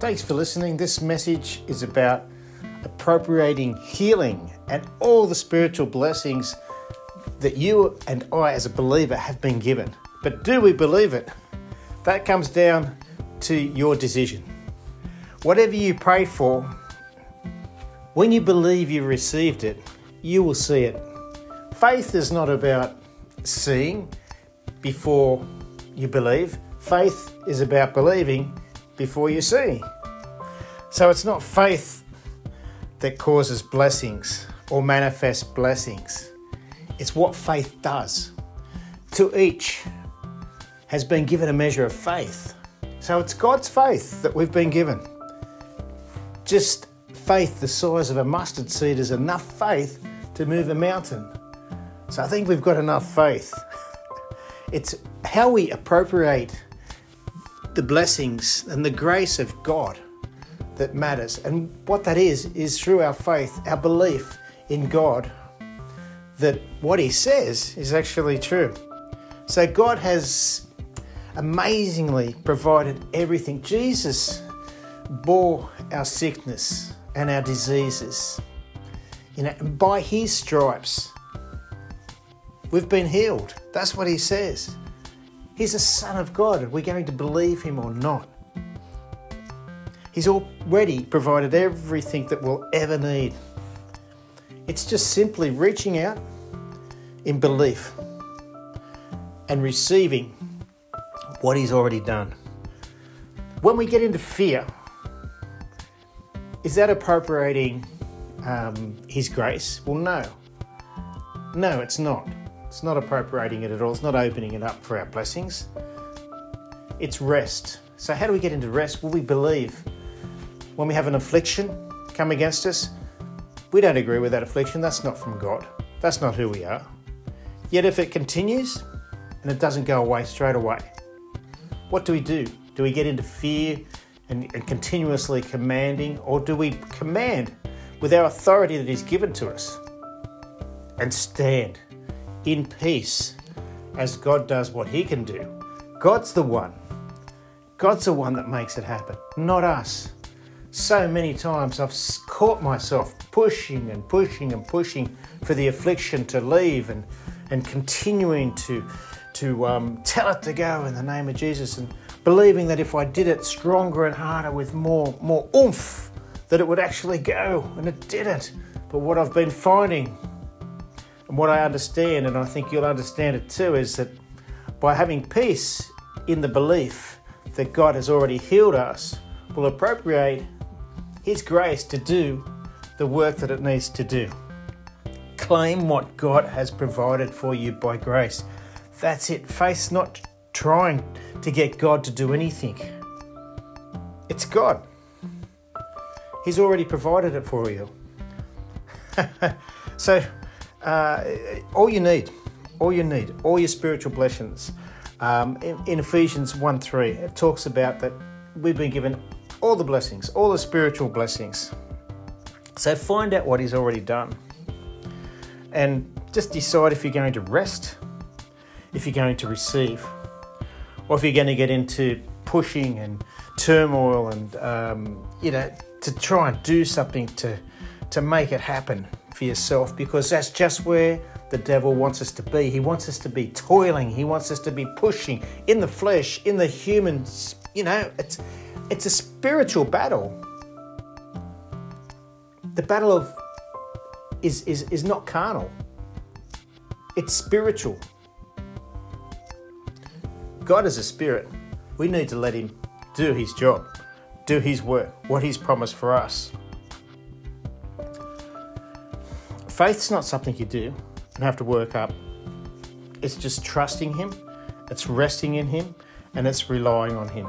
Thanks for listening. This message is about appropriating healing and all the spiritual blessings that you and I, as a believer, have been given. But do we believe it? That comes down to your decision. Whatever you pray for, when you believe you received it, you will see it. Faith is not about seeing before you believe, faith is about believing before you see. So it's not faith that causes blessings or manifests blessings, it's what faith does. To each has been given a measure of faith. So it's God's faith that we've been given. Just faith the size of a mustard seed is enough faith to move a mountain. So I think we've got enough faith. It's how we appropriate the blessings and the grace of God that matters. And what that is, is through our faith, our belief in God, that what He says is actually true. So God has amazingly provided everything. Jesus bore our sickness and our diseases. You know, and by his stripes, we've been healed. That's what he says. He's a son of God. Are we going to believe him or not? He's already provided everything that we'll ever need. It's just simply reaching out in belief and receiving what He's already done. When we get into fear, is that appropriating um, His grace? Well, no. No, it's not. It's not appropriating it at all. It's not opening it up for our blessings. It's rest. So, how do we get into rest? Well, we believe. When we have an affliction come against us, we don't agree with that affliction. That's not from God. That's not who we are. Yet, if it continues and it doesn't go away straight away, what do we do? Do we get into fear and, and continuously commanding, or do we command with our authority that is given to us and stand in peace as God does what He can do? God's the one. God's the one that makes it happen, not us. So many times I've caught myself pushing and pushing and pushing for the affliction to leave and, and continuing to to um, tell it to go in the name of Jesus and believing that if I did it stronger and harder with more, more oomph, that it would actually go, and it didn't. But what I've been finding and what I understand, and I think you'll understand it too, is that by having peace in the belief that God has already healed us, will appropriate His grace to do the work that it needs to do. Claim what God has provided for you by grace. That's it. Faith's not trying to get God to do anything, it's God. He's already provided it for you. so, uh, all you need, all you need, all your spiritual blessings. Um, in, in Ephesians 1 3, it talks about that we've been given all the blessings, all the spiritual blessings. So, find out what He's already done and just decide if you're going to rest if you're going to receive, or if you're going to get into pushing and turmoil and um, you know to try and do something to to make it happen for yourself because that's just where the devil wants us to be. He wants us to be toiling. He wants us to be pushing in the flesh, in the humans. You know, it's it's a spiritual battle. The battle of is is is not carnal. It's spiritual. God is a spirit. We need to let Him do His job, do His work, what He's promised for us. Faith's not something you do and have to work up. It's just trusting Him, it's resting in Him, and it's relying on Him.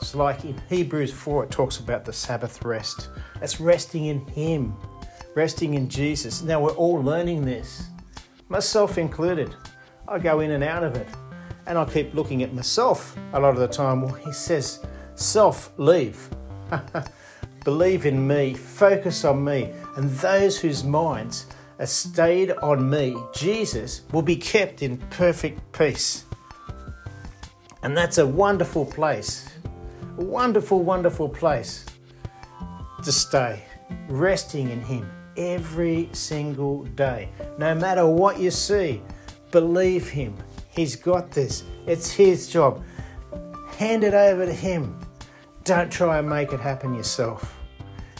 It's like in Hebrews 4, it talks about the Sabbath rest. It's resting in Him, resting in Jesus. Now, we're all learning this, myself included. I go in and out of it. And I keep looking at myself a lot of the time. Well, he says, self, leave. Believe in me, focus on me, and those whose minds are stayed on me, Jesus, will be kept in perfect peace. And that's a wonderful place. A wonderful, wonderful place to stay resting in Him every single day. No matter what you see, believe Him. He's got this. It's His job. Hand it over to Him. Don't try and make it happen yourself.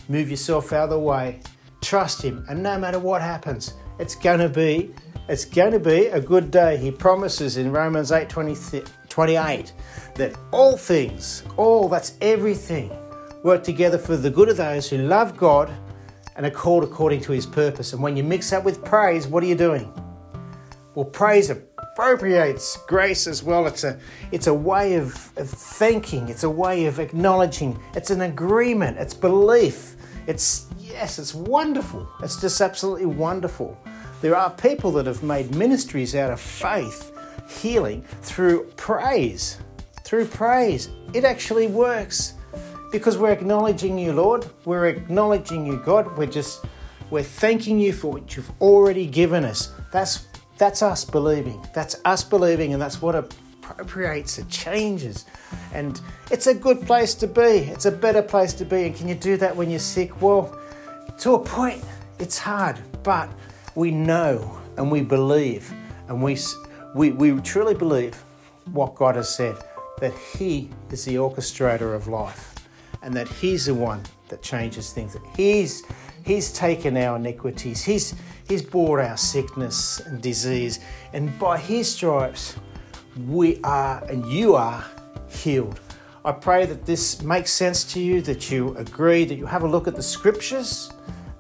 Move yourself out of the way. Trust Him, and no matter what happens, it's going to be it's going to be a good day. He promises in Romans 8 20, 28 that all things, all that's everything, work together for the good of those who love God and are called according to his purpose. And when you mix that with praise, what are you doing? Well, praise appropriates grace as well. It's a, it's a way of, of thinking, it's a way of acknowledging, it's an agreement, it's belief. It's, yes, it's wonderful. It's just absolutely wonderful. There are people that have made ministries out of faith, healing through praise. Through praise. It actually works because we're acknowledging you, Lord. We're acknowledging you, God. We're just we're thanking you for what you've already given us. That's that's us believing. That's us believing, and that's what appropriates, it changes. And it's a good place to be. It's a better place to be. And can you do that when you're sick? Well, to a point, it's hard, but we know and we believe and we, we, we truly believe what God has said that He is the orchestrator of life and that He's the one that changes things. That He's, he's taken our iniquities, he's, he's bore our sickness and disease, and by His stripes, we are and you are healed. I pray that this makes sense to you, that you agree, that you have a look at the scriptures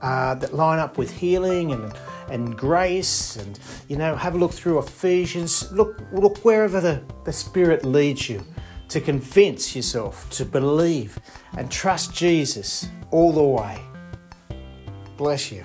uh, that line up with healing and and grace and you know have a look through Ephesians look look wherever the, the Spirit leads you to convince yourself to believe and trust Jesus all the way. Bless you.